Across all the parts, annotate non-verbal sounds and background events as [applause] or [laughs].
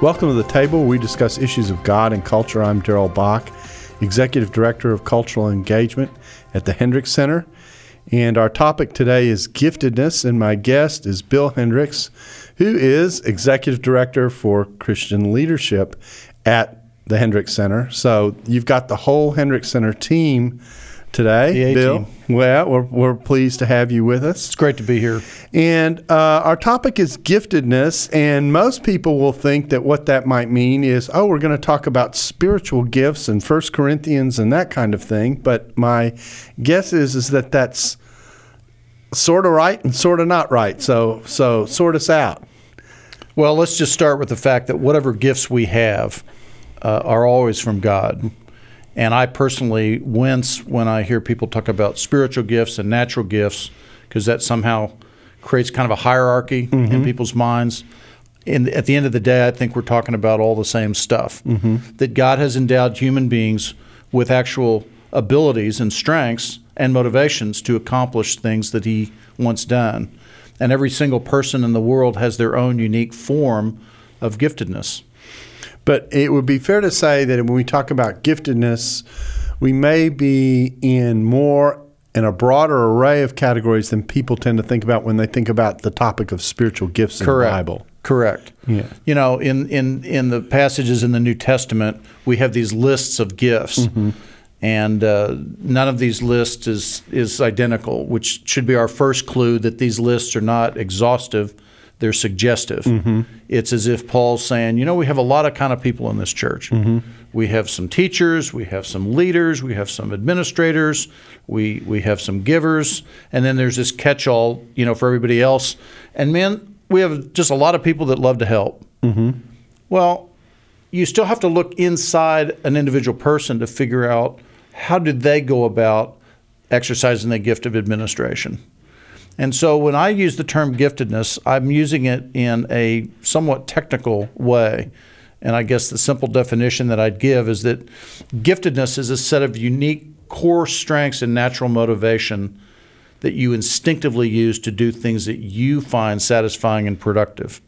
Welcome to the table. We discuss issues of God and culture. I'm Darrell Bock, Executive Director of Cultural Engagement at the Hendricks Center. And our topic today is giftedness, and my guest is Bill Hendricks, who is Executive Director for Christian Leadership at the Hendricks Center. So you've got the whole Hendricks Center team today, Bill. Well, we're, we're pleased to have you with us. It's great to be here. And uh, our topic is giftedness, and most people will think that what that might mean is, oh, we're going to talk about spiritual gifts and First Corinthians and that kind of thing. But my guess is is that that's sort of right and sort of not right. So so sort us out. Well, let's just start with the fact that whatever gifts we have uh, are always from God. And I personally wince when I hear people talk about spiritual gifts and natural gifts because that somehow creates kind of a hierarchy in mm-hmm. people's minds. And at the end of the day, I think we're talking about all the same stuff. Mm-hmm. That God has endowed human beings with actual abilities and strengths and motivations to accomplish things that He wants done. And every single person in the world has their own unique form of giftedness. But it would be fair to say that when we talk about giftedness, we may be in more in a broader array of categories than people tend to think about when they think about the topic of spiritual gifts in the Bible. Correct. Yeah. You know, in, in, in the passages in the New Testament, we have these lists of gifts. Mm-hmm. And uh, none of these lists is, is identical, which should be our first clue that these lists are not exhaustive, they're suggestive. Mm-hmm. It's as if Paul's saying, you know, we have a lot of kind of people in this church. Mm-hmm. We have some teachers, we have some leaders, we have some administrators, we, we have some givers, and then there's this catch all, you know, for everybody else. And man, we have just a lot of people that love to help. Well, you still have to look inside an individual person to figure out how did they go about exercising the gift of administration. And so when I use the term giftedness, I'm using it in a somewhat technical way. And I guess the simple definition that I'd give is that giftedness is a set of unique core strengths and natural motivation that you instinctively use to do things that you find satisfying and productive.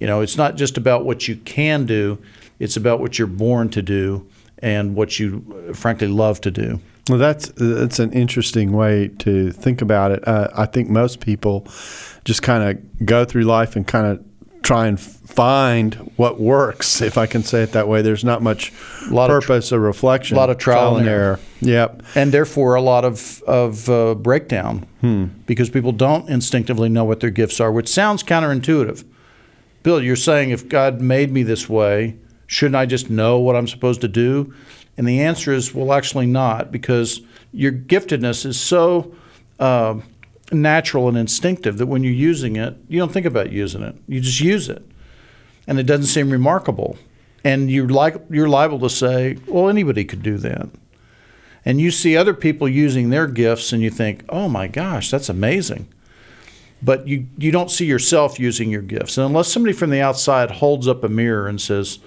You know, it's not just about what you can do, it's about what you're born to do and what you uh, frankly love to do. Well, that's that's an interesting way to think about it. Uh, I think most people just kind of go through life and kind of try and find what works, if I can say it that way. There's not much Lot of tr- purpose or reflection. A lot of trial and error. Yep. and therefore a lot of of uh, breakdown because people don't instinctively know what their gifts are, which sounds counterintuitive. Bill, you're saying if God made me this way, shouldn't I just know what I'm supposed to do? And the answer is, well, actually not, because your giftedness is so uh, natural and instinctive that when you're using it, you don't think about using it. You just use it, and it doesn't seem remarkable. And you're like you're liable to say, well, anybody could do that and you see other people using their gifts and you think, "Oh my gosh, that's amazing." But you you don't see yourself using your gifts. And unless somebody from the outside holds up a mirror and says,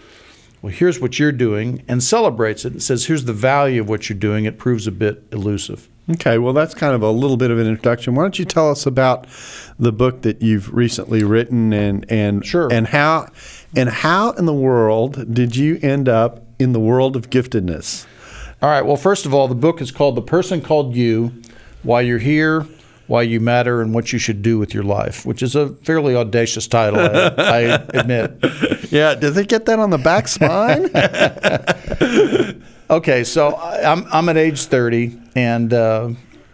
"Well, here's what you're doing," and celebrates it and says, "Here's the value of what you're doing," it proves a bit elusive. Okay. Well, that's kind of a little bit of an introduction. Why don't you tell us about the book that you've recently written and and Sure. and how and how in the world did you end up in the world of giftedness? All right. Well, first of all, the book is called "The Person Called You: Why You're Here, Why You Matter, and What You Should Do with Your Life," which is a fairly audacious title, I, I admit. [laughs] Yeah. Did they get that on the back spine? [laughs] Okay, so I'm I'm at age 30, and uh,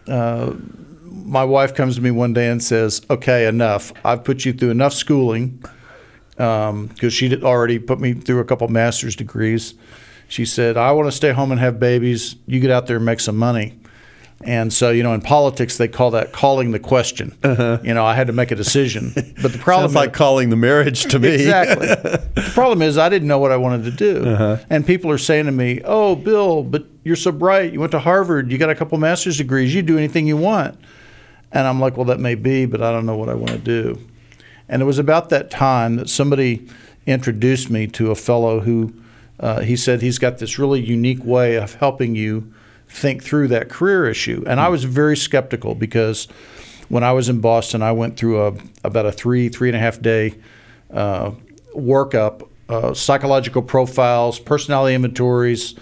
uh, my wife comes to me one day and says, "Okay, enough. I've put you through enough schooling because she would already put me through a couple master's degrees." She said, "I want to stay home and have babies. You get out there and make some money." And so, you know, in politics, they call that calling the question. You know, I had to make a decision. [laughs] But the problem Uh-huh. Sounds like calling the marriage to me. exactly. [laughs] the problem is, I didn't know what I wanted to do. Uh-huh. And people are saying to me, "Oh, Bill, but you're so bright. You went to Harvard. You got a couple master's degrees. You do anything you want." And I'm like, "Well, that may be, but I don't know what I want to do." And it was about that time that somebody introduced me to a fellow who uh, he said he's got this really unique way of helping you think through that career issue. And I was very skeptical because when I was in Boston, I went through a about a three three and a half day uh, workup, uh, psychological profiles, personality inventories.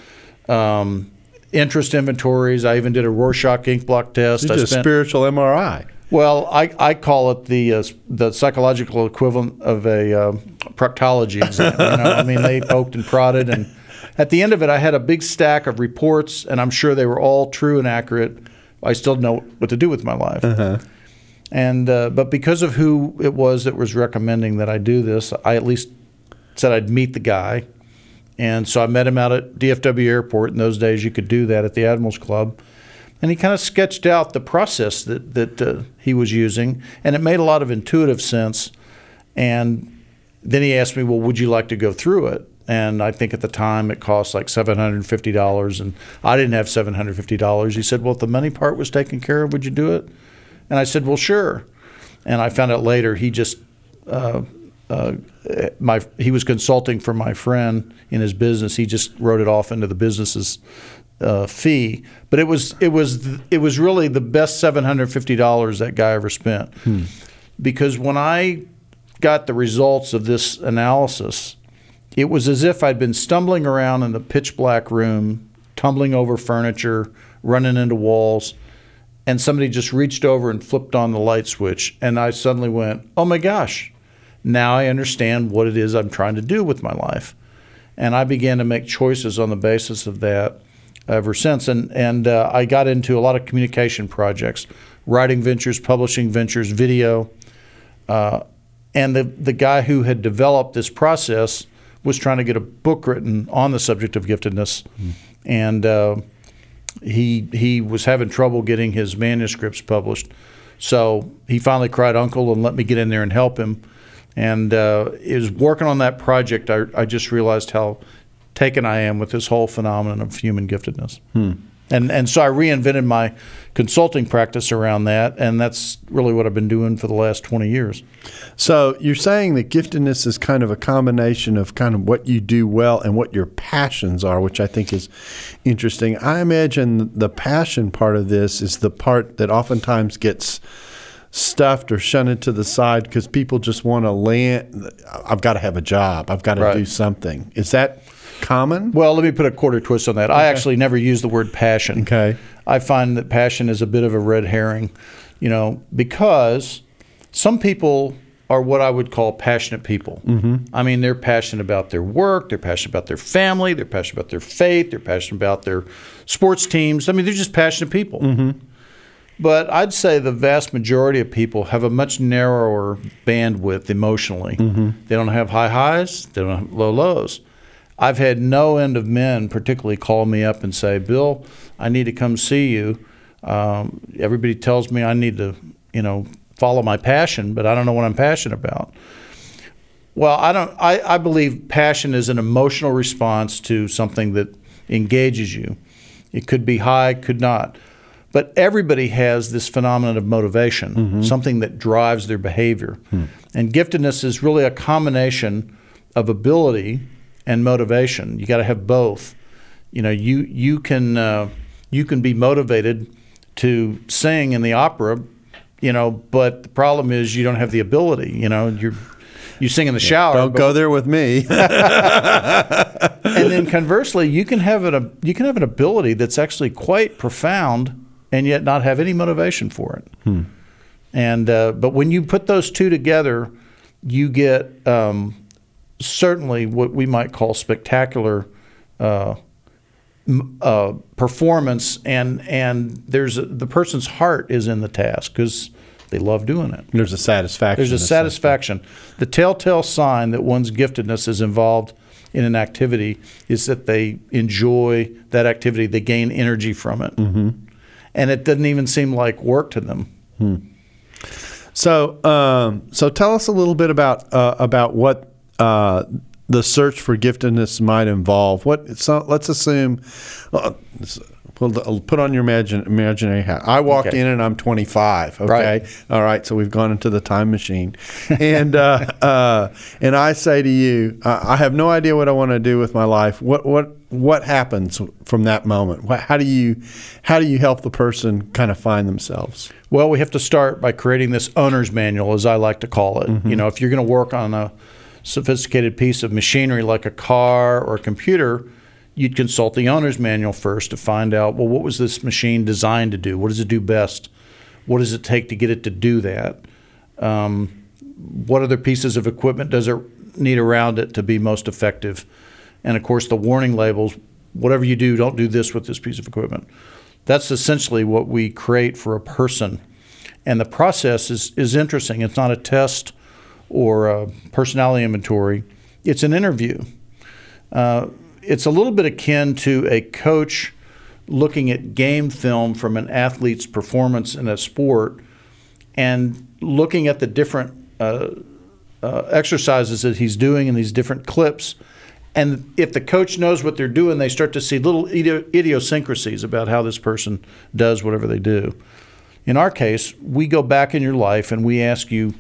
Um, interest inventories. I even did a Rorschach ink blot test. You I did a spent- spiritual MRI. well, I, I call it the uh, the psychological equivalent of a uh, proctology exam. You know, I mean, they poked and prodded, and at the end of it, I had a big stack of reports, and I'm sure they were all true and accurate. I still know what to do with my life. And uh, but because of who it was that was recommending that I do this, I at least said I'd meet the guy, and so I met him out at DFW Airport. In those days, you could do that at the Admirals Club, and he kind of sketched out the process that that uh, he was using, and it made a lot of intuitive sense. And then he asked me, "Well, would you like to go through it?" And I think at the time it cost like seven hundred and fifty dollars, and I didn't have seven hundred fifty dollars. He said, "Well, if the money part was taken care of, would you do it?" And I said, "Well, sure." And I found out later he just uh, uh, my he was consulting for my friend in his business. He just wrote it off into the business's uh, fee. But it was it was it was really the best seven hundred fifty dollars that guy ever spent. Because when I got the results of this analysis, it was as if I'd been stumbling around in the pitch black room, tumbling over furniture, running into walls and somebody just reached over and flipped on the light switch and I suddenly went, "Oh my gosh. Now I understand what it is I'm trying to do with my life." And I began to make choices on the basis of that ever since and and uh, I got into a lot of communication projects, writing ventures, publishing ventures, video. Uh, and the the guy who had developed this process was trying to get a book written on the subject of giftedness. And uh, he he was having trouble getting his manuscripts published, so he finally cried uncle and let me get in there and help him. And uh, is working on that project. I, I just realized how taken I am with this whole phenomenon of human giftedness. And and so I reinvented my consulting practice around that, and that's really what I've been doing for the last twenty years. So you're saying that giftedness is kind of a combination of kind of what you do well and what your passions are, which I think is interesting. I imagine the passion part of this is the part that oftentimes gets stuffed or shunted to the side because people just want to land. I've got to have a job. I've got to Right. do something. Is that common? Well, let me put a quarter twist on that. I actually never use the word passion. Okay. I find that passion is a bit of a red herring, you know, because some people are what I would call passionate people. Mm-hmm. I mean, they're passionate about their work, they're passionate about their family, they're passionate about their faith, they're passionate about their sports teams. I mean, they're just passionate people. But I'd say the vast majority of people have a much narrower bandwidth emotionally. They don't have high highs, they don't have low lows. I've had no end of men, particularly, call me up and say, "Bill, I need to come see you." Um, everybody tells me I need to, you know, follow my passion, but I don't know what I'm passionate about. Well, I don't. I, I believe passion is an emotional response to something that engages you. It could be high, could not. But everybody has this phenomenon of motivation, something that drives their behavior. And giftedness is really a combination of ability and motivation. You got to have both. You know, you you can uh, you can be motivated to sing in the opera, you know, but the problem is you don't have the ability. You know, you're you sing in the shower. Don't go there with me. [laughs] and then [laughs] conversely, you can have an you can have an ability that's actually quite profound, and yet not have any motivation for it. And uh, but when you put those two together, you get um, certainly what we might call spectacular uh, uh, performance, and and there's a, the person's heart is in the task because they love doing it. There's a satisfaction. There's a satisfaction. The telltale sign that one's giftedness is involved in an activity is that they enjoy that activity. They gain energy from it. Mm-hmm. and it doesn't even seem like work to them. So, um, so tell us a little bit about uh, about what uh, the search for giftedness might involve. What? So let's assume. Uh, Well, put on your imagine, imaginary hat. I walk Okay. in and I'm 25. Okay, Right. all right. So we've gone into the time machine, and uh, [laughs] uh, and I say to you, uh, I have no idea what I want to do with my life. What what what happens from that moment? What, how do you how do you help the person kind of find themselves? Well, we have to start by creating this owner's manual, as I like to call it. You know, if you're going to work on a sophisticated piece of machinery like a car or a computer, you'd consult the owner's manual first to find out, well, what was this machine designed to do? What does it do best? What does it take to get it to do that? Um, what other pieces of equipment does it need around it to be most effective? And of course, the warning labels whatever you do, don't do this with this piece of equipment. That's essentially what we create for a person. And the process is, is interesting. It's not a test or a personality inventory, it's an interview. Uh, it's a little bit akin to a coach looking at game film from an athlete's performance in a sport and looking at the different uh, uh, exercises that he's doing in these different clips. And if the coach knows what they're doing, they start to see little idiosyncrasies about how this person does whatever they do. In our case, we go back in your life and we ask you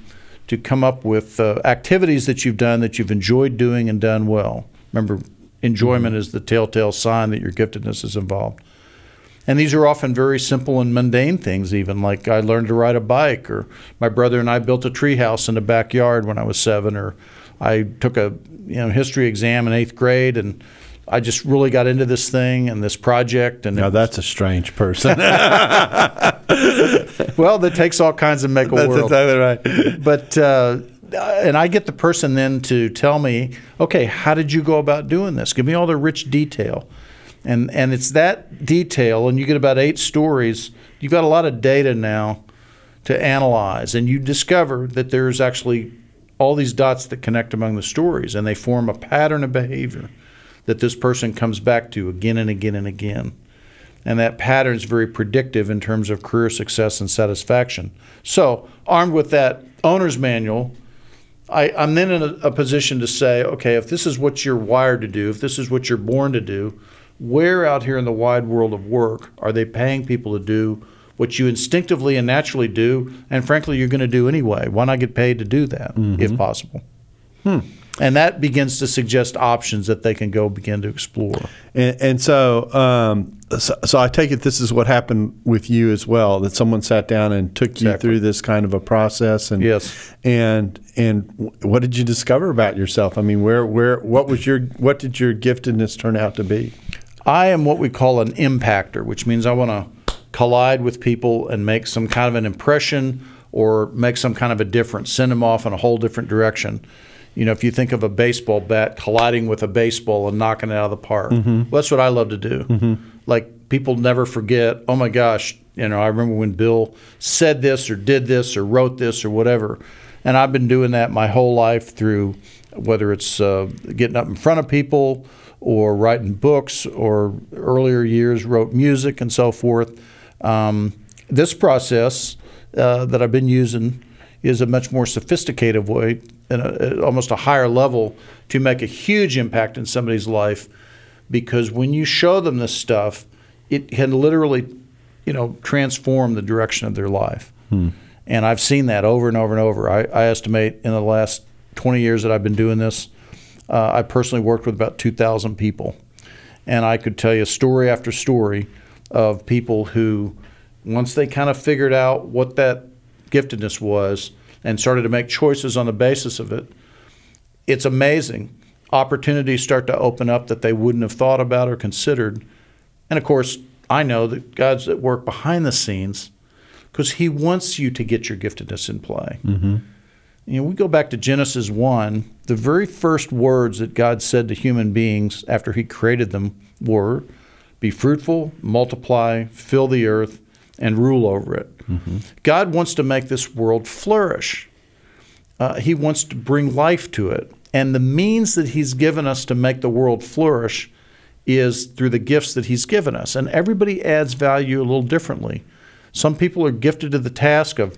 to come up with uh, activities that you've done that you've enjoyed doing and done well. Remember, enjoyment is the telltale sign that your giftedness is involved. And these are often very simple and mundane things, even like I learned to ride a bike, or my brother and I built a treehouse in the backyard when I was seven, or I took a you know history exam in eighth grade, and I just really got into this thing and this project. And Now that's a strange person. [laughs] [laughs] well, that takes all kinds of make a That's world. exactly right. but uh, and I get the person then to tell me, okay, how did you go about doing this? Give me all the rich detail, and and it's that detail, and you get about eight stories. You've got a lot of data now to analyze, and you discover that there's actually all these dots that connect among the stories, and they form a pattern of behavior that this person comes back to again and again and again. And that pattern is very predictive in terms of career success and satisfaction. So, armed with that owner's manual, I, I'm then in a, a position to say, okay, if this is what you're wired to do, if this is what you're born to do, where out here in the wide world of work are they paying people to do what you instinctively and naturally do, and frankly, you're going to do anyway? Why not get paid to do that if mm-hmm. possible? Hmm. And that begins to suggest options that they can go begin to explore. And, and so, um, so, so I take it this is what happened with you as well. That someone sat down and took you through this kind of a process. And Yes. And and what did you discover about yourself? I mean, where where what was your what did your giftedness turn out to be? I am what we call an impactor, which means I want to collide with people and make some kind of an impression or make some kind of a difference, send them off in a whole different direction. You know, if you think of a baseball bat colliding with a baseball and knocking it out of the park, well, that's what I love to do. Like people never forget, oh my gosh, you know, I remember when Bill said this or did this or wrote this or whatever. And I've been doing that my whole life through whether it's uh, getting up in front of people or writing books or earlier years wrote music and so forth. Um, this process uh, that I've been using is a much more sophisticated way and a, almost a higher level to make a huge impact in somebody's life because when you show them this stuff, it can literally, you know, transform the direction of their life. And I've seen that over and over and over. I, I estimate in the last 20 years that I've been doing this, uh, I personally worked with about 2,000 people. And I could tell you story after story of people who, once they kind of figured out what that giftedness was and started to make choices on the basis of it, it's amazing. Opportunities start to open up that they wouldn't have thought about or considered. And of course, I know that God's at work behind the scenes because He wants you to get your giftedness in play. Mm-hmm. You know, we go back to Genesis 1, the very first words that God said to human beings after He created them were, Be fruitful, multiply, fill the earth, and rule over it. God wants to make this world flourish. Uh, he wants to bring life to it. And the means that He's given us to make the world flourish is through the gifts that He's given us. And everybody adds value a little differently. Some people are gifted to the task of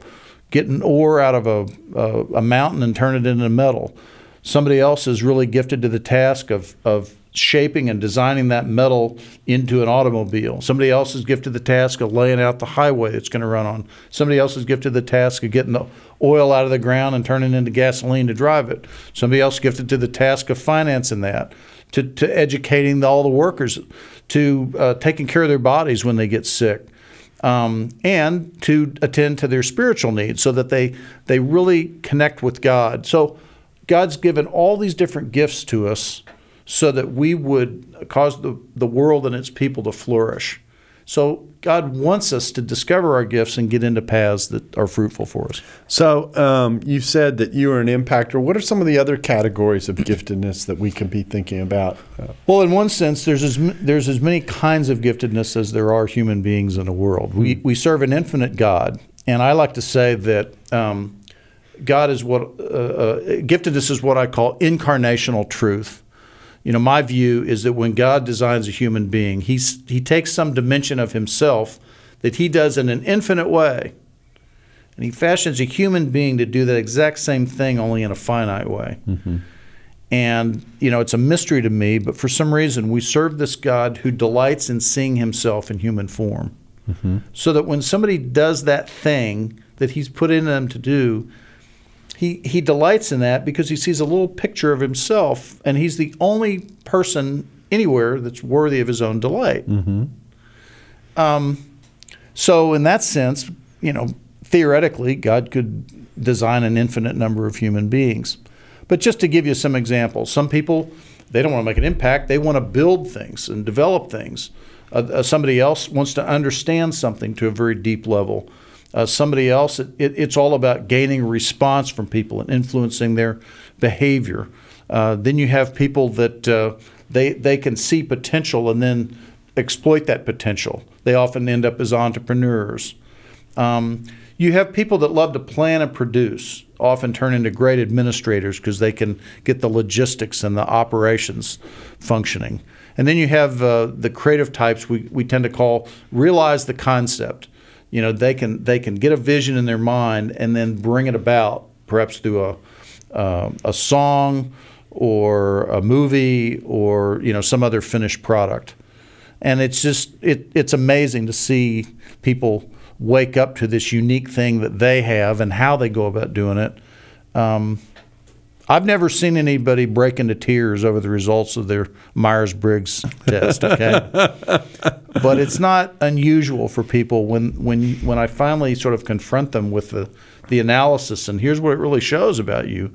getting ore out of a, a, a mountain and turn it into metal. Somebody else is really gifted to the task of, of shaping and designing that metal into an automobile. Somebody else is gifted the task of laying out the highway it's going to run on. Somebody else is gifted the task of getting the oil out of the ground and turning it into gasoline to drive it. Somebody else gifted to the task of financing that, to, to educating all the workers, to uh, taking care of their bodies when they get sick. Um, and to attend to their spiritual needs so that they they really connect with God. So God's given all these different gifts to us so that we would cause the, the world and its people to flourish. So God wants us to discover our gifts and get into paths that are fruitful for us. So um, you said that you are an impactor. What are some of the other categories of giftedness that we can be thinking about? Well, in one sense, there's as there's as many kinds of giftedness as there are human beings in the world. We we serve an infinite God, and I like to say that. Um, God is what uh, uh, giftedness is what I call incarnational truth you know, my view is that when God designs a human being, he's, he takes some dimension of himself that he does in an infinite way, and he fashions a human being to do that exact same thing, only in a finite way. Mm-hmm. And, you know, it's a mystery to me, but for some reason, we serve this God who delights in seeing himself in human form. Mm-hmm. So that when somebody does that thing that he's put in them to do, he, he delights in that because he sees a little picture of himself, and he's the only person anywhere that's worthy of his own delight. Mm-hmm. Um, so, in that sense, you know, theoretically, God could design an infinite number of human beings. But just to give you some examples, some people they don't want to make an impact; they want to build things and develop things. Uh, uh, somebody else wants to understand something to a very deep level uh, somebody else. It, it, it's all about gaining response from people and influencing their behavior. Uh, then you have people that uh, they they can see potential and then exploit that potential. They often end up as entrepreneurs. Um, you have people that love to plan and produce, often turn into great administrators because they can get the logistics and the operations functioning. And then you have uh, the creative types we, we tend to call realize the concept you know they can they can get a vision in their mind and then bring it about perhaps through a uh, a song or a movie or you know some other finished product. And it's just it, it's amazing to see people wake up to this unique thing that they have and how they go about doing it. Um, I've never seen anybody break into tears over the results of their Myers Briggs test. Okay, [laughs] but it's not unusual for people when when when I finally sort of confront them with the the analysis and here's what it really shows about you.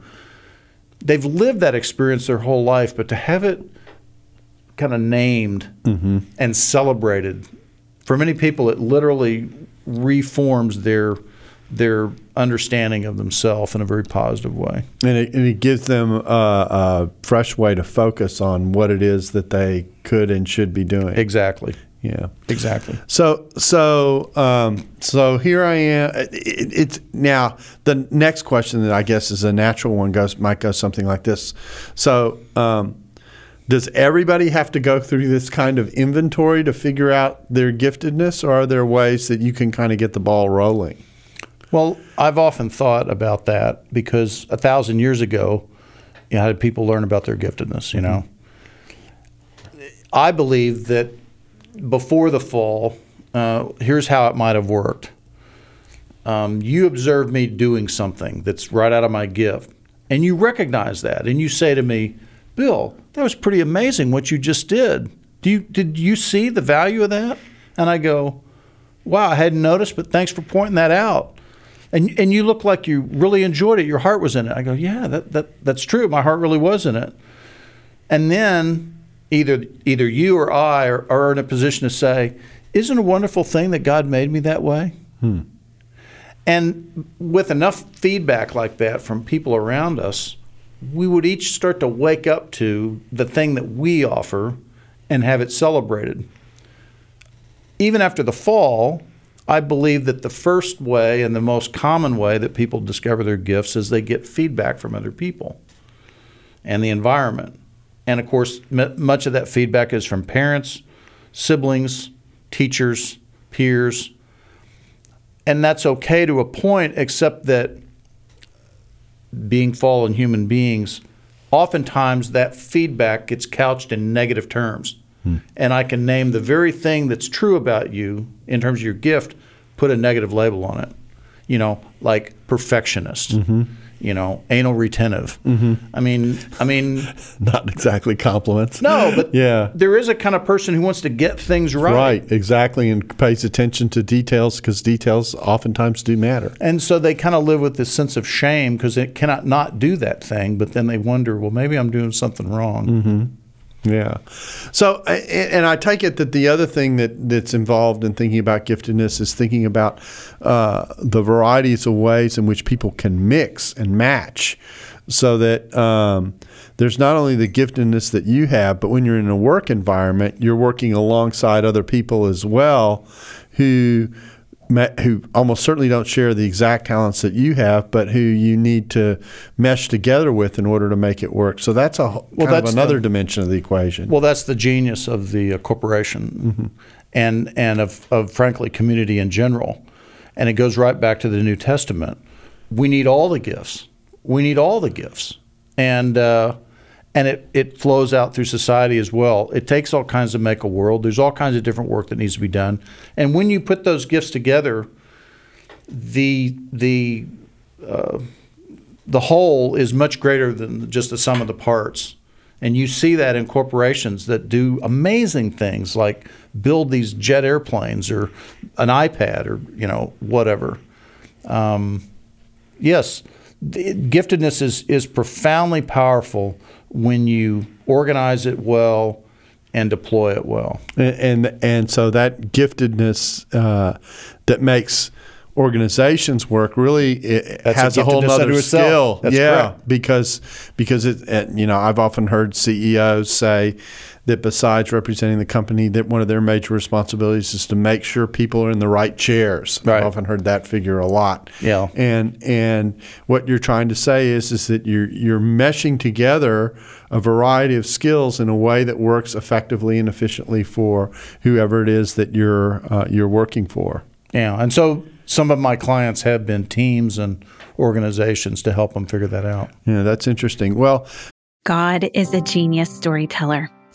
They've lived that experience their whole life, but to have it kind of named mm-hmm. and celebrated for many people, it literally reforms their their understanding of themselves in a very positive way. And it, and it gives them a, a, fresh way to focus on what it is that they could and should be doing. Exactly. Yeah. Exactly. So so um, so here I am. It, it's now the next question that I guess is a natural one goes might go something like this. So. Um, does everybody have to go through this kind of inventory to figure out their giftedness, or are there ways that you can kind of get the ball rolling? Well, I've often thought about that because a thousand years ago, you know, how did people learn about their giftedness? You know, I believe that before the fall, uh, here's how it might have worked. Um, you observe me doing something that's right out of my gift, and you recognize that, and you say to me, "Bill, that was pretty amazing what you just did. Do you did you see the value of that?" And I go, "Wow, I hadn't noticed, but thanks for pointing that out." And and you look like you really enjoyed it. Your heart was in it. I go, yeah, that, that that's true. My heart really was in it. And then either either you or I are, are in a position to say, isn't it a wonderful thing that God made me that way? Hmm. And with enough feedback like that from people around us, we would each start to wake up to the thing that we offer and have it celebrated. Even after the fall, I believe that the first way and the most common way that people discover their gifts is they get feedback from other people and the environment. And of course, m- much of that feedback is from parents, siblings, teachers, peers. And that's okay to a point, except that being fallen human beings, oftentimes that feedback gets couched in negative terms. And I can name the very thing that's true about you in terms of your gift, put a negative label on it. You know, like perfectionist. Mm-hmm. You know, anal retentive. Mm-hmm. I mean, I mean, [laughs] Not exactly compliments. no, but Yeah. there is a kind of person who wants to get things right. Right, exactly, and pays attention to details because details oftentimes do matter. And so they kind of live with this sense of shame because they cannot not do that thing, but then they wonder, well, maybe I'm doing something wrong. Mm-hmm. Yeah. So, and I take it that the other thing that, that's involved in thinking about giftedness is thinking about uh, the varieties of ways in which people can mix and match so that um, there's not only the giftedness that you have, but when you're in a work environment, you're working alongside other people as well who who almost certainly don't share the exact talents that you have, but who you need to mesh together with in order to make it work. So that's a well, kind that's of another the- dimension of the equation. Well, that's the genius of the uh, corporation and, and of, of, frankly, community in general. And it goes right back to the New Testament. We need all the gifts. We need all the gifts. And, uh, and it, it flows out through society as well. It takes all kinds to make a world. There's all kinds of different work that needs to be done. And when you put those gifts together, the, the, uh, the whole is much greater than just the sum of the parts. And you see that in corporations that do amazing things like build these jet airplanes or an iPad or you know whatever. Um, yes, the giftedness is is profoundly powerful when you organize it well and deploy it well. and and, and so that giftedness uh, that makes organizations work really it That's has a, whole giftedness other skill. That's yeah, correct. because because it, it you know I've often heard CEOs say that besides representing the company, that one of their major responsibilities is to make sure people are in the right chairs. Right. I've often heard that figure a lot. Yeah. And and what you're trying to say is is that you're you're meshing together a variety of skills in a way that works effectively and efficiently for whoever it is that you're uh, you're working for. Yeah, and so some of my clients have been teams and organizations to help them figure that out. Yeah, that's interesting. Well, God is a genius storyteller,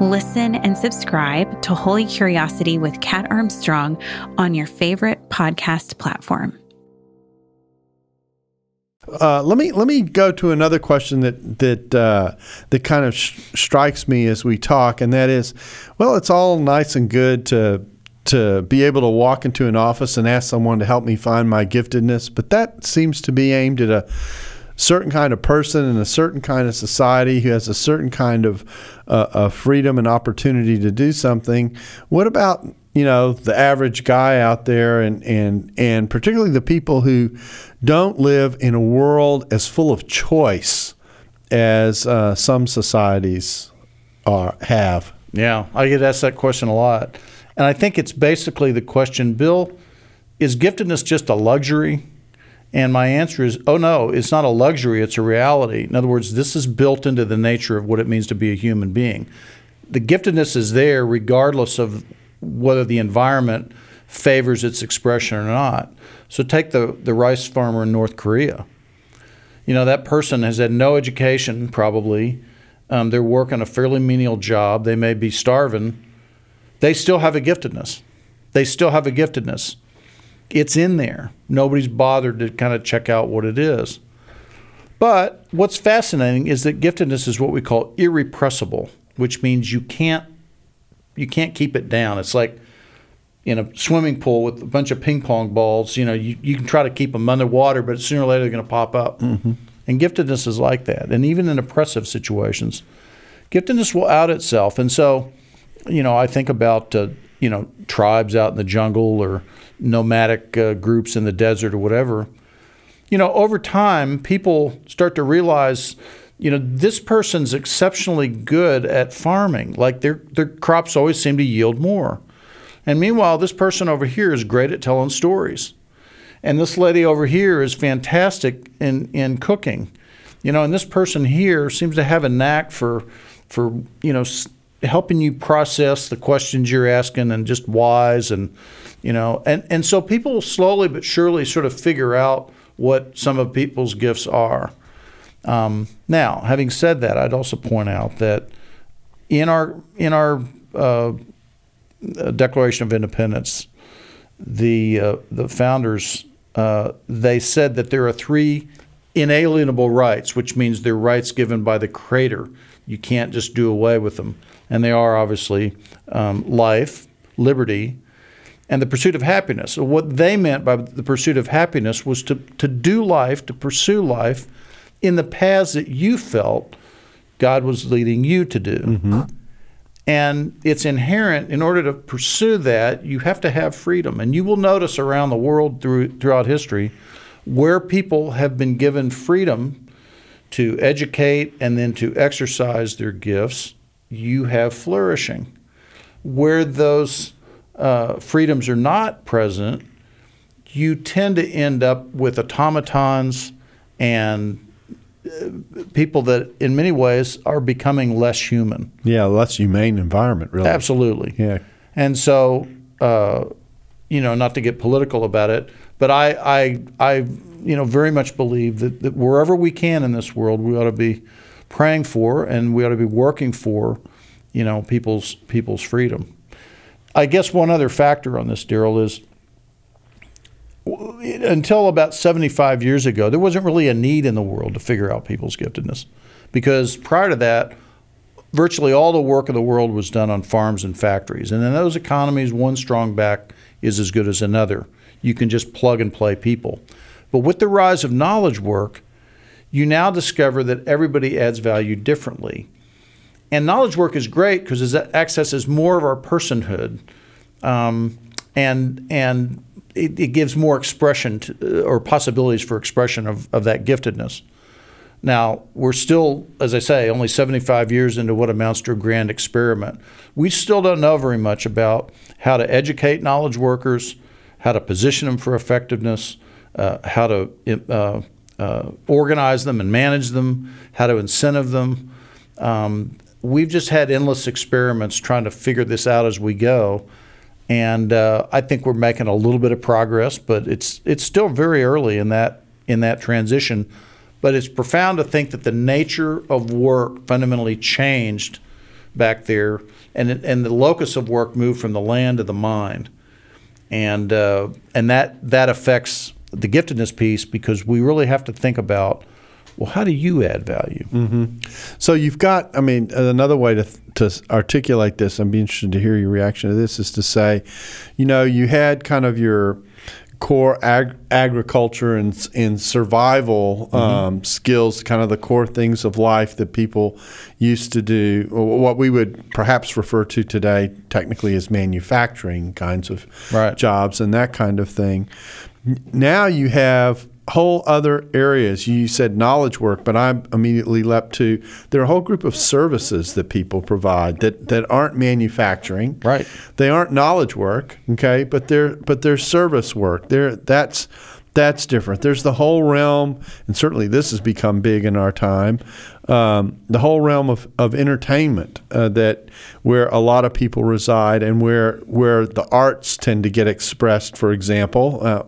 Listen and subscribe to Holy Curiosity with Kat Armstrong on your favorite podcast platform. uh, let me let me go to another question that that uh, that kind of sh- strikes me as we talk, and that is, well, it's all nice and good to to be able to walk into an office and ask someone to help me find my giftedness, but that seems to be aimed at a certain kind of person in a certain kind of society who has a certain kind of uh, uh, freedom and opportunity to do something. What about you know the average guy out there, and and and particularly the people who don't live in a world as full of choice as uh, some societies are have. Yeah, I get asked that question a lot. And I think it's basically the question, Bill, is giftedness just a luxury? And my answer is, oh no, it's not a luxury, it's a reality. In other words, this is built into the nature of what it means to be a human being. The giftedness is there regardless of whether the environment favors its expression or not. So take the, the rice farmer in North Korea. You know, that person has had no education, probably. Um, they're working a fairly menial job. They may be starving. They still have a giftedness. They still have a giftedness. It's in there. Nobody's bothered to kind of check out what it is. But what's fascinating is that giftedness is what we call irrepressible which means you can't you can't keep it down. It's like in a swimming pool with a bunch of ping pong balls. You know, you, you can try to keep them underwater, but sooner or later they're going to pop up. Mm-hmm. And giftedness is like that. And even in oppressive situations, giftedness will out itself. And so, you know, I think about uh, you know tribes out in the jungle or nomadic uh, groups in the desert or whatever. You know, over time, people start to realize you know, this person's exceptionally good at farming. Like their their crops always seem to yield more. And meanwhile, this person over here is great at telling stories. And this lady over here is fantastic in, in cooking. You know, and this person here seems to have a knack for for, you know, helping you process the questions you're asking and just whys and you know, and and so people slowly but surely sort of figure out what some of people's gifts are. Um, now, having said that, I'd also point out that in our in our uh, Declaration of Independence, the uh, the founders uh, they said that there are three inalienable rights, which means they're rights given by the Creator. You can't just do away with them, and they are obviously um, life, liberty, and the pursuit of happiness. So what they meant by the pursuit of happiness was to to do life, to pursue life in the paths that you felt God was leading you to do. Mm-hmm. And it's inherent in order to pursue that, you have to have freedom. And you will notice around the world through, throughout history where people have been given freedom to educate and then to exercise their gifts, you have flourishing. Where those uh, freedoms are not present, you tend to end up with automatons and people that in many ways are becoming less human. Yeah, less humane environment, really. Absolutely. Yeah. And so, uh, you know, not to get political about it, but I, I, I you know, very much believe that, that wherever we can in this world, we ought to be praying for and we ought to be working for, you know, people's people's freedom. I guess one other factor on this, Darrell, is until about 75 years ago, there wasn't really a need in the world to figure out people's giftedness. Because prior to that, virtually all the work of the world was done on farms and factories. And in those economies, one strong back is as good as another. You can just plug and play people. But with the rise of knowledge work, you now discover that everybody adds value differently. And knowledge work is great because it accesses more of our personhood. Um, and and it, it gives more expression to, or possibilities for expression of, of that giftedness. Now, we're still, as I say, only 75 years into what amounts to a grand experiment. We still don't know very much about how to educate knowledge workers, how to position them for effectiveness, uh, how to uh, uh, organize them and manage them, how to incentive them. Um, we've just had endless experiments trying to figure this out as we go and uh, I think we're making a little bit of progress, but it's it's still very early in that in that transition. But it's profound to think that the nature of work fundamentally changed back there, and and the locus of work moved from the land to the mind, and uh, and that that affects the giftedness piece because we really have to think about well, how do you add value? Mm-hmm. So you've got, I mean, another way to to articulate this. I'd be interested to hear your reaction to this. Is to say, you know, you had kind of your core ag- agriculture and, and survival mm-hmm. um, skills, kind of the core things of life that people used to do, what we would perhaps refer to today technically as manufacturing kinds of right. jobs and that kind of thing. Now you have whole other areas. You said knowledge work, but I immediately leapt to there are a whole group of services that people provide that, that aren't manufacturing. Right. They aren't knowledge work, okay, but they're but they're service work. They're that's that's different. There's the whole realm, and certainly this has become big in our time. Um, the whole realm of, of entertainment uh, that where a lot of people reside, and where where the arts tend to get expressed. For example, uh,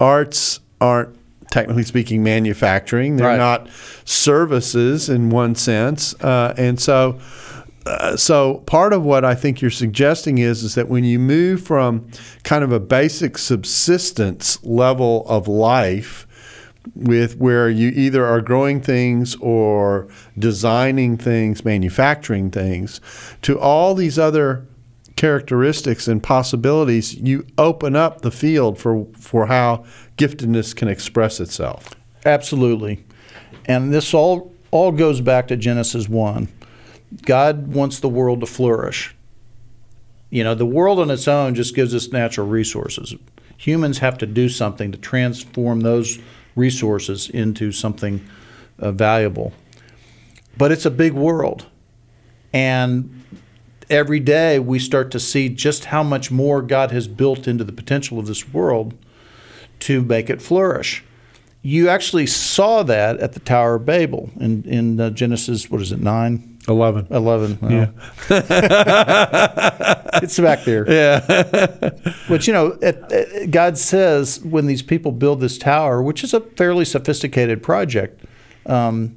arts aren't technically speaking, manufacturing. They're right. not services in one sense, uh, and so. Uh, so part of what I think you're suggesting is is that when you move from kind of a basic subsistence level of life with where you either are growing things or designing things, manufacturing things, to all these other characteristics and possibilities, you open up the field for, for how giftedness can express itself. Absolutely. And this all all goes back to Genesis 1. God wants the world to flourish. You know, the world on its own just gives us natural resources. Humans have to do something to transform those resources into something uh, valuable. But it's a big world. And every day we start to see just how much more God has built into the potential of this world to make it flourish. You actually saw that at the Tower of Babel in, in uh, Genesis, what is it, 9? 11. 11. Well, yeah. [laughs] it's back there. [laughs] Yeah. but, you know, at, at, God says when these people build this tower, which is a fairly sophisticated project, um,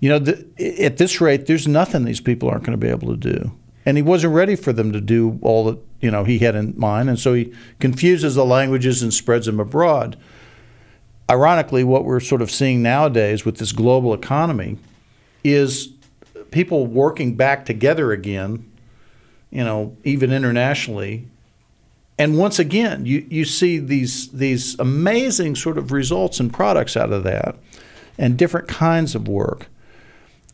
you know, the, at this rate, there's nothing these people aren't going to be able to do. And he wasn't ready for them to do all that, you know, he had in mind. And so he confuses the languages and spreads them abroad. Ironically, what we're sort of seeing nowadays with this global economy is people working back together again, you know, even internationally. And once again, you, you see these these amazing sort of results and products out of that, and different kinds of work,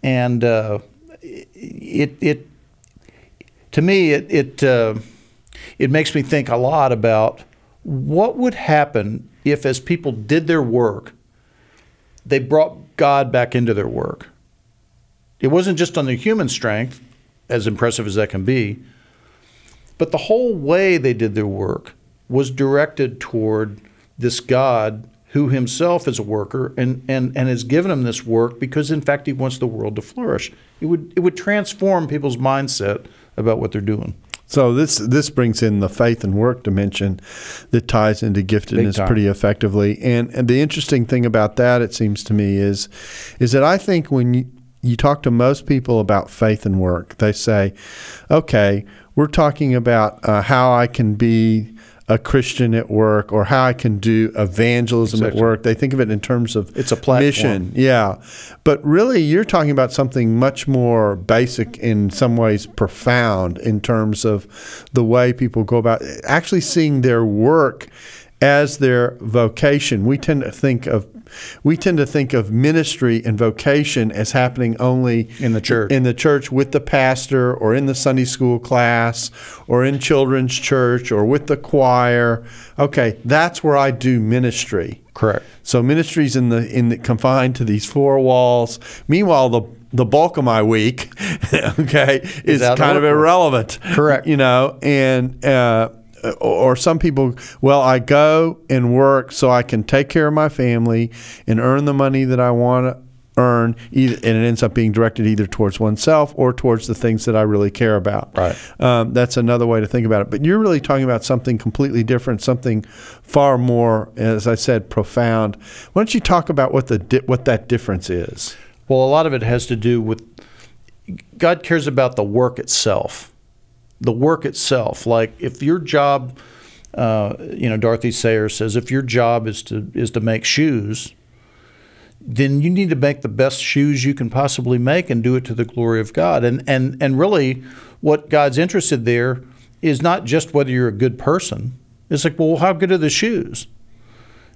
and uh, it it to me it it uh, it makes me think a lot about what would happen if, as people did their work, they brought God back into their work it wasn't just on their human strength, as impressive as that can be, but the whole way they did their work was directed toward this God who himself is a worker and, and, and has given him this work because in fact he wants the world to flourish. It would it would transform people's mindset about what they're doing. So this this brings in the faith and work dimension that ties into giftedness pretty effectively. And and the interesting thing about that, it seems to me, is is that I think when you, you talk to most people about faith and work, they say, okay, we're talking about uh, how I can be a Christian at work or how I can do evangelism exactly. at work. They think of it in terms of it's a platform. mission. Yeah. But really, you're talking about something much more basic, in some ways profound, in terms of the way people go about actually seeing their work as their vocation. We tend to think of we tend to think of ministry and vocation as happening only in the church. In the church with the pastor or in the Sunday school class or in children's church or with the choir. Okay, that's where I do ministry. Correct. So ministry's in the in the, confined to these four walls. Meanwhile, the the bulk of my week, [laughs] okay, is, is kind of irrelevant. Correct. You know, and uh, or some people, well, I go and work so I can take care of my family and earn the money that I want to earn, either, and it ends up being directed either towards oneself or towards the things that I really care about. Right. Um, that's another way to think about it. But you're really talking about something completely different, something far more, as I said, profound. Why don't you talk about what the di- what that difference is? Well, a lot of it has to do with God cares about the work itself the work itself. Like if your job, uh, you know, Dorothy Sayers says, if your job is to is to make shoes, then you need to make the best shoes you can possibly make and do it to the glory of God. And and and really, what God's interested there is not just whether you're a good person. It's like, well, how good are the shoes?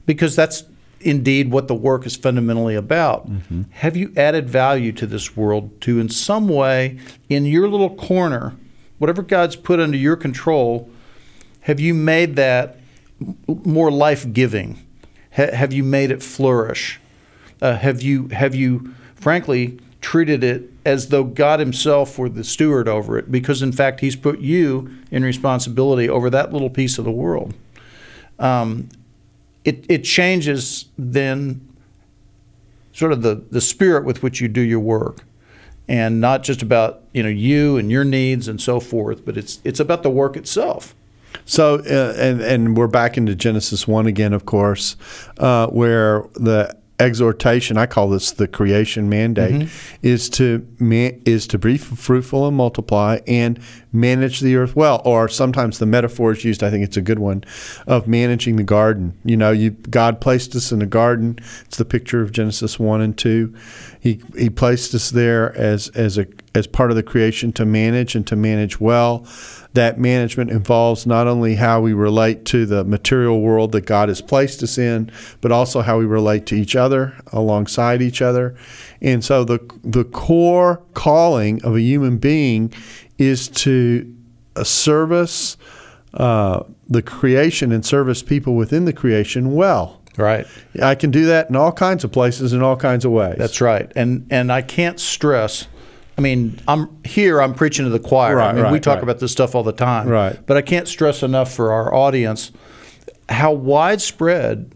Because that's indeed what the work is fundamentally about. Mm-hmm. Have you added value to this world to, in some way, in your little corner? Whatever God's put under your control, have you made that more life giving? Ha- have you made it flourish? Uh, have you have you frankly treated it as though God Himself were the steward over it? Because in fact, He's put you in responsibility over that little piece of the world. Um, it it changes then sort of the the spirit with which you do your work and not just about you know you and your needs and so forth, but it's it's about the work itself. So, uh, and and we're back into Genesis one again, of course, uh, where the exhortation. I call this the creation mandate: is to man, is to be fruitful and multiply and manage the earth well. Or sometimes the metaphor is used. I think it's a good one of managing the garden. You know, you God placed us in a garden. It's the picture of Genesis one and two. He He placed us there as as a as part of the creation to manage and to manage well that management involves not only how we relate to the material world that God has placed us in, but also how we relate to each other, alongside each other. And so the the core calling of a human being is to uh, service uh, the creation and service people within the creation well. Right. I can do that in all kinds of places in all kinds of ways. That's right. And and I can't stress. I mean, I'm here. I'm preaching to the choir. I Right, mean, we talk right. about this stuff all the time. Right. But I can't stress enough for our audience how widespread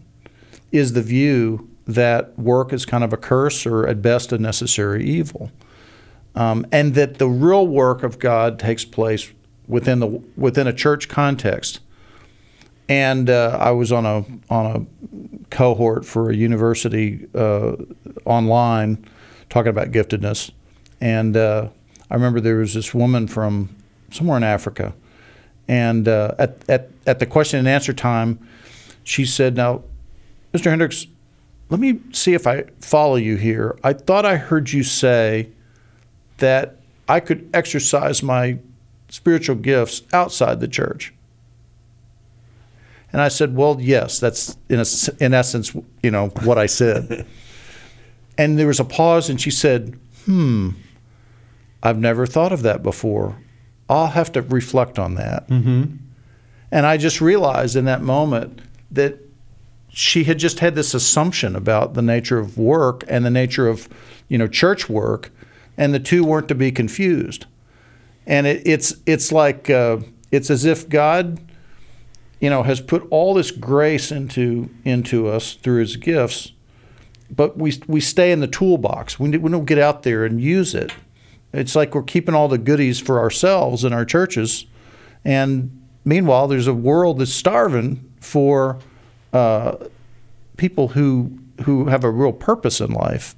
is the view that work is kind of a curse or at best a necessary evil, um, and that the real work of God takes place within the within a church context. And uh, I was on a on a cohort for a university uh, online talking about giftedness, and uh, I remember there was this woman from somewhere in Africa, and uh, at, at at the question and answer time, she said, "Now, Mr. Hendricks, let me see if I follow you here. I thought I heard you say that I could exercise my spiritual gifts outside the church." And I said, "Well, yes, that's in a, in essence, you know, what I said." [laughs] and there was a pause, and she said, "Hmm, I've never thought of that before. I'll have to reflect on that." Mm-hmm. And I just realized in that moment that she had just had this assumption about the nature of work and the nature of, you know, church work, and the two weren't to be confused. And it, it's it's like uh, it's as if God you know, has put all this grace into into us through His gifts, but we we stay in the toolbox. We we don't get out there and use it. It's like we're keeping all the goodies for ourselves in our churches, and meanwhile, there's a world that's starving for uh, people who who have a real purpose in life,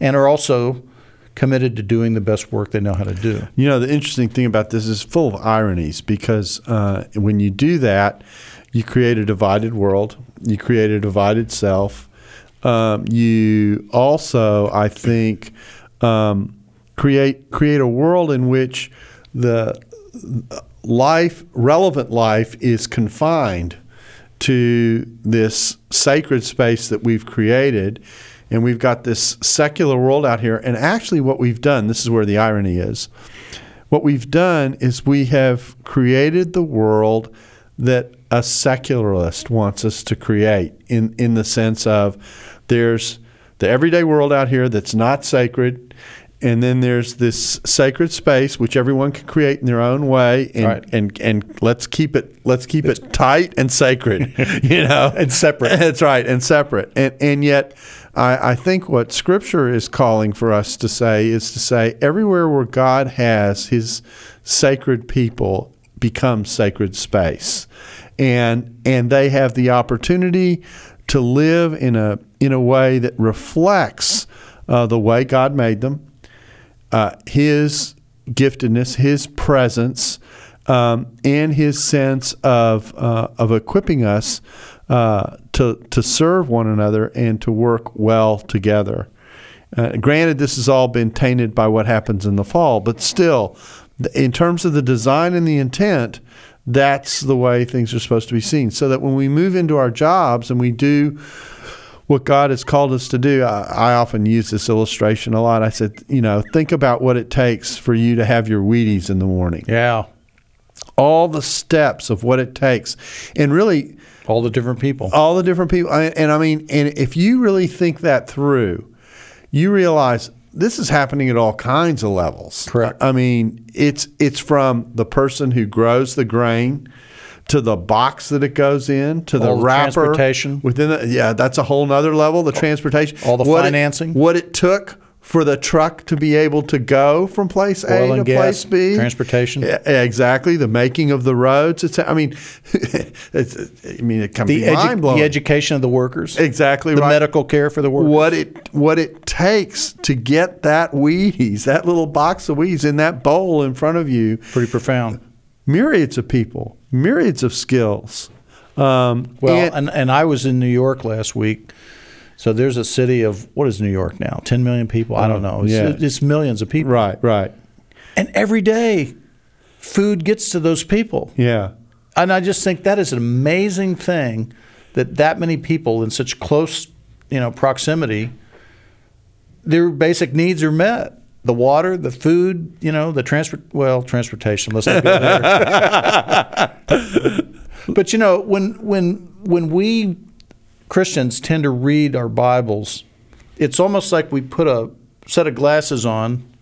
and are also committed to doing the best work they know how to do. You know, the interesting thing about this is full of ironies because uh, when you do that, you create a divided world, you create a divided self. Um, you also, I think, um, create create a world in which the life, relevant life, is confined to this sacred space that we've created. And we've got this secular world out here. And actually, what we've done, this is where the irony is, what we've done is we have created the world that a secularist wants us to create in, in the sense of there's the everyday world out here that's not sacred. And then there's this sacred space which everyone can create in their own way, and Right. and, and let's keep it let's keep it tight and sacred, [laughs] you know, And separate. [laughs] That's right, and separate. And and yet, I, I think what Scripture is calling for us to say is to say everywhere where God has His sacred people becomes sacred space, and and they have the opportunity to live in a in a way that reflects uh, the way God made them, uh, His giftedness, His presence, um, and His sense of uh, of equipping us uh, to to serve one another and to work well together. Uh, granted, this has all been tainted by what happens in the fall, but still, in terms of the design and the intent, that's the way things are supposed to be seen. So that when we move into our jobs and we do what God has called us to do, I, I often use this illustration a lot. I said, you know, think about what it takes for you to have your Wheaties in the morning. Yeah, All the steps of what it takes, and really all the different people. all the different people. And, and I mean, and if you really think that through, you realize this is happening at all kinds of levels. Correct. I mean, it's it's from the person who grows the grain to the box that it goes in to the All the wrapper transportation. within the, yeah that's a whole nother level the transportation all the What it- financing. what it took for the truck to be able to go from place A to and place B. transportation. Exactly. The making of the roads. It's. I mean, [laughs] it's, I mean, it can The, be edu- mind blowing. the education of the workers. Exactly The right. medical care for the workers. what it what it takes to get that Wheaties, that little box of Wheaties in that bowl in front of you. Pretty profound. Myriads of people, myriads of skills. Um, Well, and- and, and I was in New York last week. So there's a city of what is New York now? 10 million people? I don't uh, know. It's, yeah. it's millions of people. right, right, And every day, food gets to those people. yeah. And I just think that is an amazing thing that that many people in such close, you know, proximity, their basic needs are met. The water, the food, you know, the transport. Well, transportation. Let's not go there. [laughs] but you know, when when when we Christians tend to read our Bibles, it's almost like we put a set of glasses on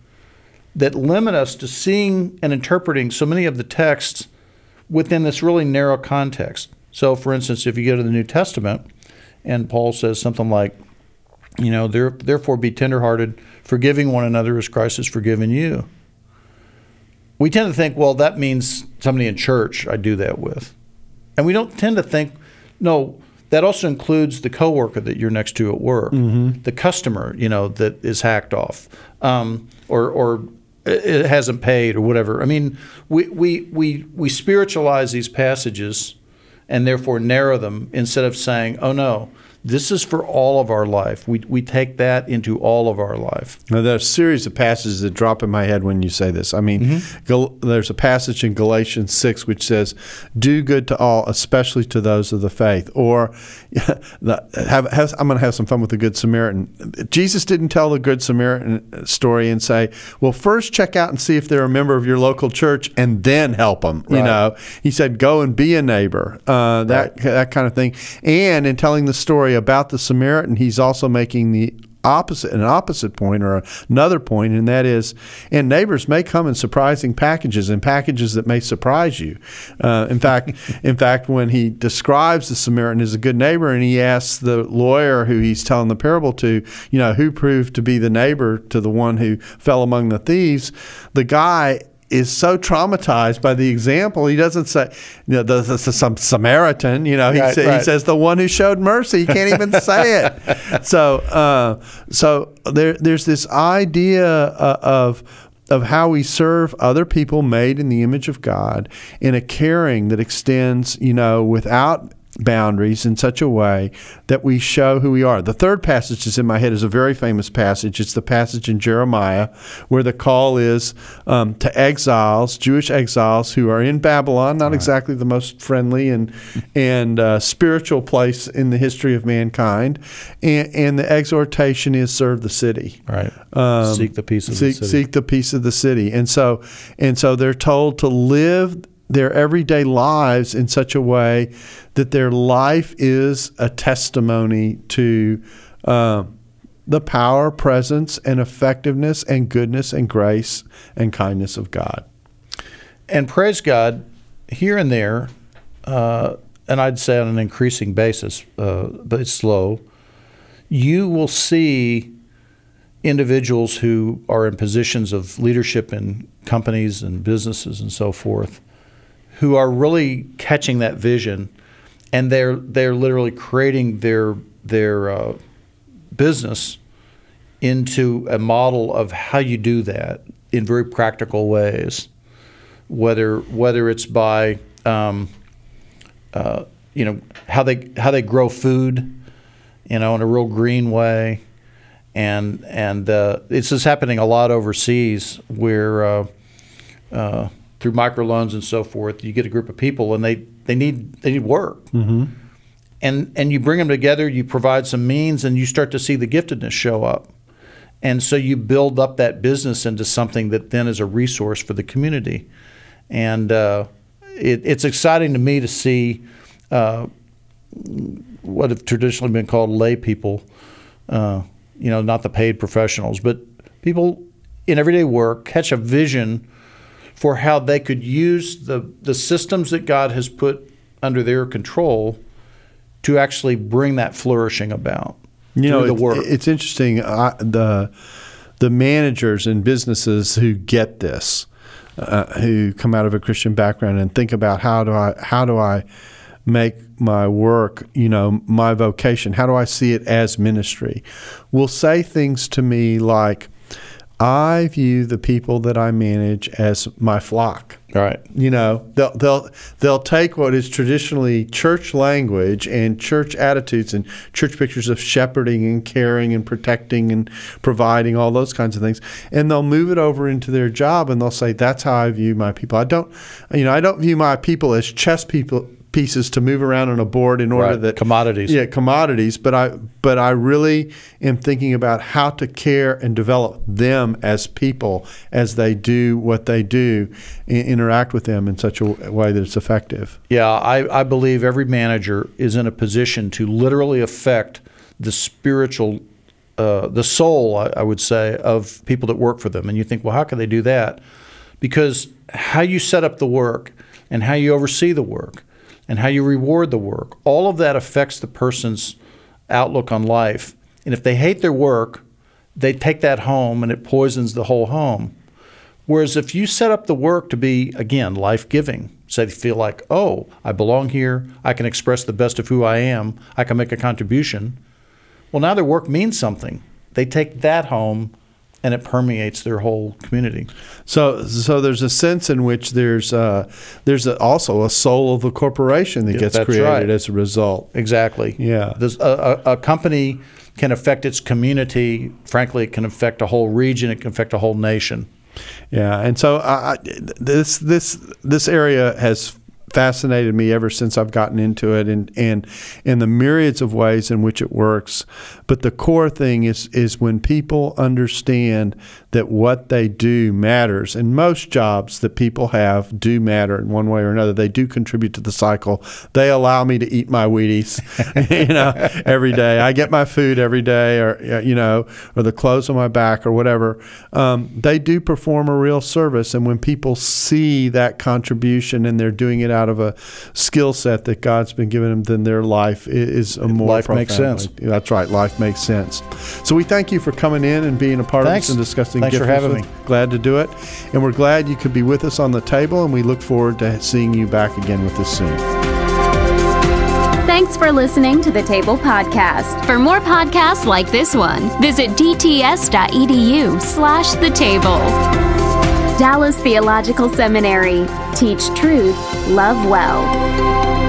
that limit us to seeing and interpreting so many of the texts within this really narrow context. So, for instance, if you go to the New Testament and Paul says something like, you know, there, therefore be tenderhearted, forgiving one another as Christ has forgiven you. We tend to think, well, that means somebody in church I do that with. And we don't tend to think, no, that also includes the coworker that you're next to at work, the customer, you know, that is hacked off, um, or or it hasn't paid or whatever. I mean, we we we we spiritualize these passages, and therefore narrow them instead of saying, oh no, this is for all of our life. We we take that into all of our life. Now, there's a series of passages that drop in my head when you say this. I mean, Mm-hmm. Gal- there's a passage in Galatians 6 which says, Do good to all, especially to those of the faith. Or, [laughs] the, have, have, I'm going to have some fun with the Good Samaritan. Jesus didn't tell the Good Samaritan story and say, Well, first check out and see if they're a member of your local church and then help them. You know, he said, Go and be a neighbor, uh, that, that kind of thing. And in telling the story about the Samaritan, he's also making the opposite an opposite point or another point and that is and neighbors may come in surprising packages and packages that may surprise you. Uh, in fact [laughs] in fact when he describes the samaritan as a good neighbor and he asks the lawyer who he's telling the parable to you know who proved to be the neighbor to the one who fell among the thieves the guy is so traumatized by the example, he doesn't say, you know, the, the, some Samaritan. You know, he, Right, sa- he says the one who showed mercy. He can't even [laughs] say it. So, uh, so there, there's this idea uh, of of how we serve other people made in the image of God in a caring that extends, you know, without boundaries in such a way that we show who we are. The third passage that's in my head is a very famous passage. It's the passage in Jeremiah where the call is um, to exiles, Jewish exiles who are in Babylon, not exactly the most friendly and and uh, spiritual place in the history of mankind, and, and the exhortation is serve the city Right. Um, seek the peace of seek, the city. seek the peace of the city. And so and so they're told to live their everyday lives in such a way that their life is a testimony to um, the power, presence, and effectiveness, and goodness, and grace, and kindness of God. and praise God, here and there, uh, and I'd say on an increasing basis, uh, but it's slow. You will see individuals who are in positions of leadership in companies and businesses and so forth, who are really catching that vision, and they're they're literally creating their their uh, business into a model of how you do that in very practical ways. Whether whether it's by um, uh, you know how they how they grow food, you know, in a real green way, and and uh, this is happening a lot overseas where uh, uh, through microloans and so forth, you get a group of people and they they need they need work. Mm-hmm. And, and you bring them together, you provide some means, and you start to see the giftedness show up. And so you build up that business into something that then is a resource for the community. And uh, it, it's exciting to me to see uh, what have traditionally been called lay people, uh, you know, not the paid professionals, but people in everyday work catch a vision for how they could use the, the systems that God has put under their control to actually bring that flourishing about You know, the it- work. it's interesting. I, the the managers and businesses who get this, uh, who come out of a Christian background and think about how do I how do I make my work, you know, my vocation? How do I see it as ministry? Will say things to me like, I view the people that I manage as my flock. Right. You know, they'll they'll they'll take what is traditionally church language and church attitudes and church pictures of shepherding and caring and protecting and providing all those kinds of things, and they'll move it over into their job and they'll say, "That's how I view my people." I don't, you know, I don't view my people as chess people pieces to move around on a board in order Right. that Commodities. Yeah, commodities. But I but I really am thinking about how to care and develop them as people as they do what they do, and interact with them in such a way that it's effective. Yeah, I, I believe every manager is in a position to literally affect the spiritual, uh, the soul, I, I would say, of people that work for them. And you think, well, how can they do that? Because how you set up the work and how you oversee the work and how you reward the work, all of that affects the person's outlook on life. And if they hate their work, they take that home and it poisons the whole home. Whereas if you set up the work to be, again, life giving, so they feel like, oh, I belong here, I can express the best of who I am, I can make a contribution. Well, now their work means something. They take that home and it permeates their whole community. So so there's a sense in which there's uh, there's a, also a soul of the corporation that Yeah, gets created right. as a result. Exactly. Yeah. There's a, a, a company can affect its community. Frankly, it can affect a whole region. It can affect a whole nation. Yeah, and so I, this this this area has fascinated me ever since I've gotten into it, and and in the myriads of ways in which it works. But the core thing is is when people understand that what they do matters, and most jobs that people have do matter in one way or another. They do contribute to the cycle. They allow me to eat my Wheaties, [laughs] you know, every day. I get my food every day, or you know, or the clothes on my back, or whatever. Um, they do perform a real service, and when people see that contribution and they're doing it out of a skill set that God's been giving them, then their life is a more Life makes sense. That's right. Life makes sense. So we thank you for coming in and being a part Thanks. of this and discussing. Thanks for having with- me. Glad to do it, and we're glad you could be with us on the table, and we look forward to seeing you back again with us soon. Thanks for listening to the Table Podcast. For more podcasts like this one, visit dts.edu slash the table. Dallas Theological Seminary. Teach truth, love well.